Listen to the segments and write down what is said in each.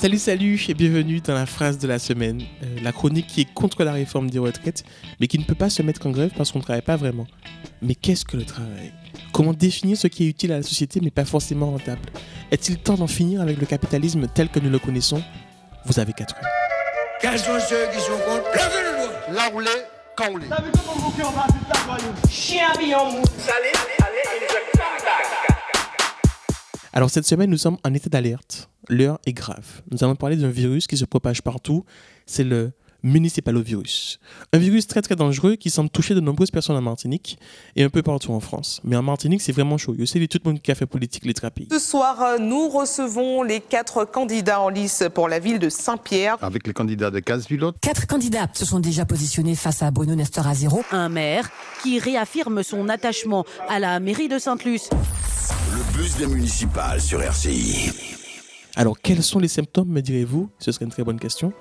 Salut, salut et bienvenue dans la phrase de la semaine, euh, la chronique qui est contre la réforme des retraites, mais qui ne peut pas se mettre en grève parce qu'on ne travaille pas vraiment. Mais qu'est-ce que le travail Comment définir ce qui est utile à la société mais pas forcément rentable Est-il temps d'en finir avec le capitalisme tel que nous le connaissons Vous avez 4 heures. Quels sont ceux qui sont contre Levez le doigt Là où l'est, quand on l'est. Chien billon mou. Alors cette semaine, nous sommes en état d'alerte. L'heure est grave. Nous allons parler d'un virus qui se propage partout. C'est le municipalovirus. Un virus très très dangereux qui semble toucher de nombreuses personnes en Martinique et un peu partout en France. Mais en Martinique, c'est vraiment chaud. Sais, tout le monde qui a fait politique, les trapis. Ce soir, nous recevons les quatre candidats en lice pour la ville de Saint-Pierre. Avec les candidats de Casse-Pilote, Quatre candidats se sont déjà positionnés face à Bruno Nestor Azero. Un maire qui réaffirme son attachement à la mairie de Sainte-Luce. Le bus des municipales sur RCI. Alors, quels sont les symptômes, me direz-vous? Ce serait une très bonne question.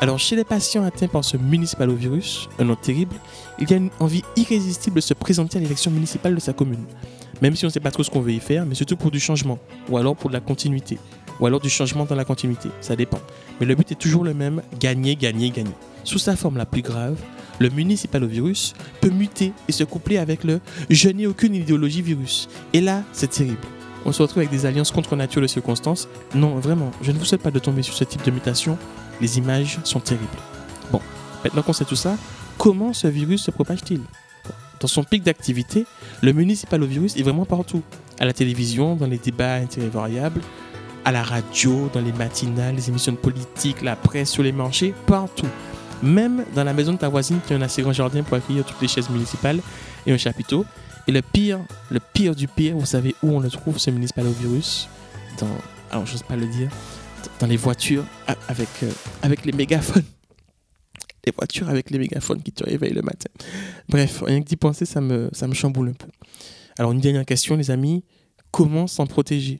Alors, chez les patients atteints par ce municipalovirus, un nom terrible, il y a une envie irrésistible de se présenter à l'élection municipale de sa commune. Même si on ne sait pas trop ce qu'on veut y faire, mais surtout pour du changement, ou alors pour de la continuité, ou alors du changement dans la continuité, ça dépend. Mais le but est toujours le même, gagner, gagner, gagner. Sous sa forme la plus grave, le municipalovirus peut muter et se coupler avec le je n'ai aucune idéologie virus. Et là, c'est terrible. On se retrouve avec des alliances contre nature de circonstances. Non, vraiment, je ne vous souhaite pas de tomber sur ce type de mutation. Les images sont terribles. Bon, maintenant qu'on sait tout ça, comment ce virus se propage-t-il? Dans son pic d'activité, le municipalovirus est vraiment partout. À la télévision, dans les débats intérêts variables, à la radio, dans les matinales, les émissions de politique, la presse, sur les marchés, partout. Même dans la maison de ta voisine qui a un assez grand jardin pour accueillir toutes les chaises municipales et un chapiteau. Et le pire, le pire du pire, vous savez où on le trouve, ce municipalovirus? Dans, alors pas le dire, dans les voitures avec, euh, avec les mégaphones. Les voitures avec les mégaphones qui te réveillent le matin. Bref, rien que d'y penser, ça me, ça me chamboule un peu. Alors, une dernière question, les amis. Comment s'en protéger?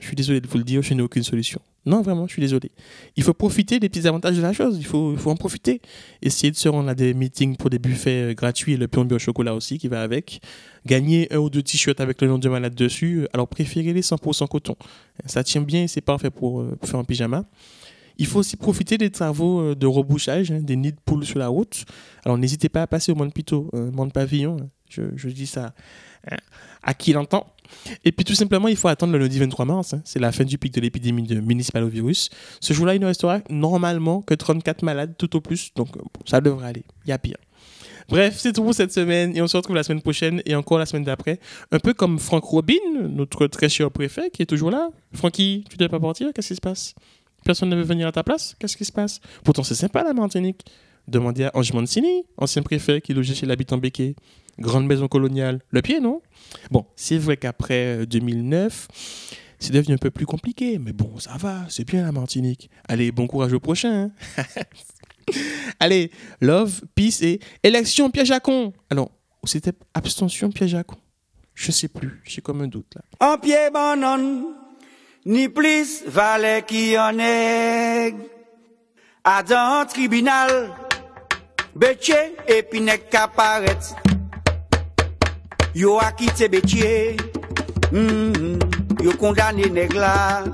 Je suis désolé de vous le dire, je n'ai aucune solution. Non, vraiment, je suis désolé. Il faut profiter des petits avantages de la chose. Il faut, il faut en profiter. Essayer de se rendre à des meetings pour des buffets euh, gratuits et le plombier au chocolat aussi qui va avec. Gagner un ou deux t-shirts avec le nom de malade dessus. Alors, préférez les 100% coton. Ça tient bien et c'est parfait pour, euh, pour faire un pyjama. Il faut aussi profiter des travaux euh, de rebouchage, hein, des nids de poules sur la route. Alors n'hésitez pas à passer au monde Pito, euh, monde pavillon. Je, dis ça à qui l'entend. Et puis tout simplement, il faut attendre le lundi 23 mars. hein. C'est la fin du pic de l'épidémie de municipalovirus. Ce jour-là, il ne restera normalement que 34 malades tout au plus. Donc euh, ça devrait aller. Il y a pire. Bref, c'est tout pour cette semaine et on se retrouve la semaine prochaine et encore la semaine d'après. Un peu comme Franck Robin, notre très cher préfet qui est toujours là. Francky, tu ne devais pas partir Qu'est-ce qui se passe? Personne ne veut venir à ta place Qu'est-ce qui se passe? Pourtant, c'est sympa la Martinique. Demandez à Ange Mancini, ancien préfet qui logeait chez l'habitant Béquet. Grande maison coloniale. Le pied, non? Bon, c'est vrai qu'après euh, 2009, c'est devenu un peu plus compliqué. Mais bon, ça va, c'est bien la Martinique. Allez, bon courage au prochain. hein. Allez, love, peace et élection piège à con. Alors, c'était abstention piège à con. Je sais plus, j'ai comme un doute là. En pied ni plus valet qui en est. Dans tribunal, et. Yo akite betye, mm -hmm. yo kondane negla.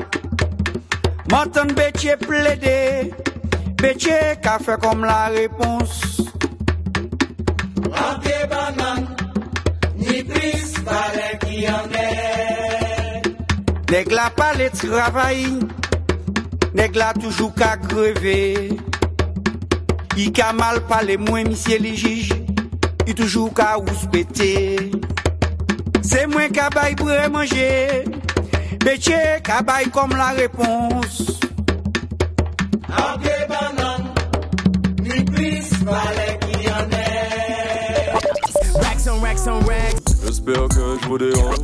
Mantan betye ple de, betye ka fe kom la repons. Ante banan, ni plis pale ki ane. Negla pale travay, negla toujou ka greve. I ka mal pale mwen misye li jij. Moins monsieur les juges, il toujours qu'à rouspéter. C'est moi qui bail pour manger, Bétier qui bail comme la réponse. En pied banane, ni plus valet qui en est. J'espère que je vous dérange.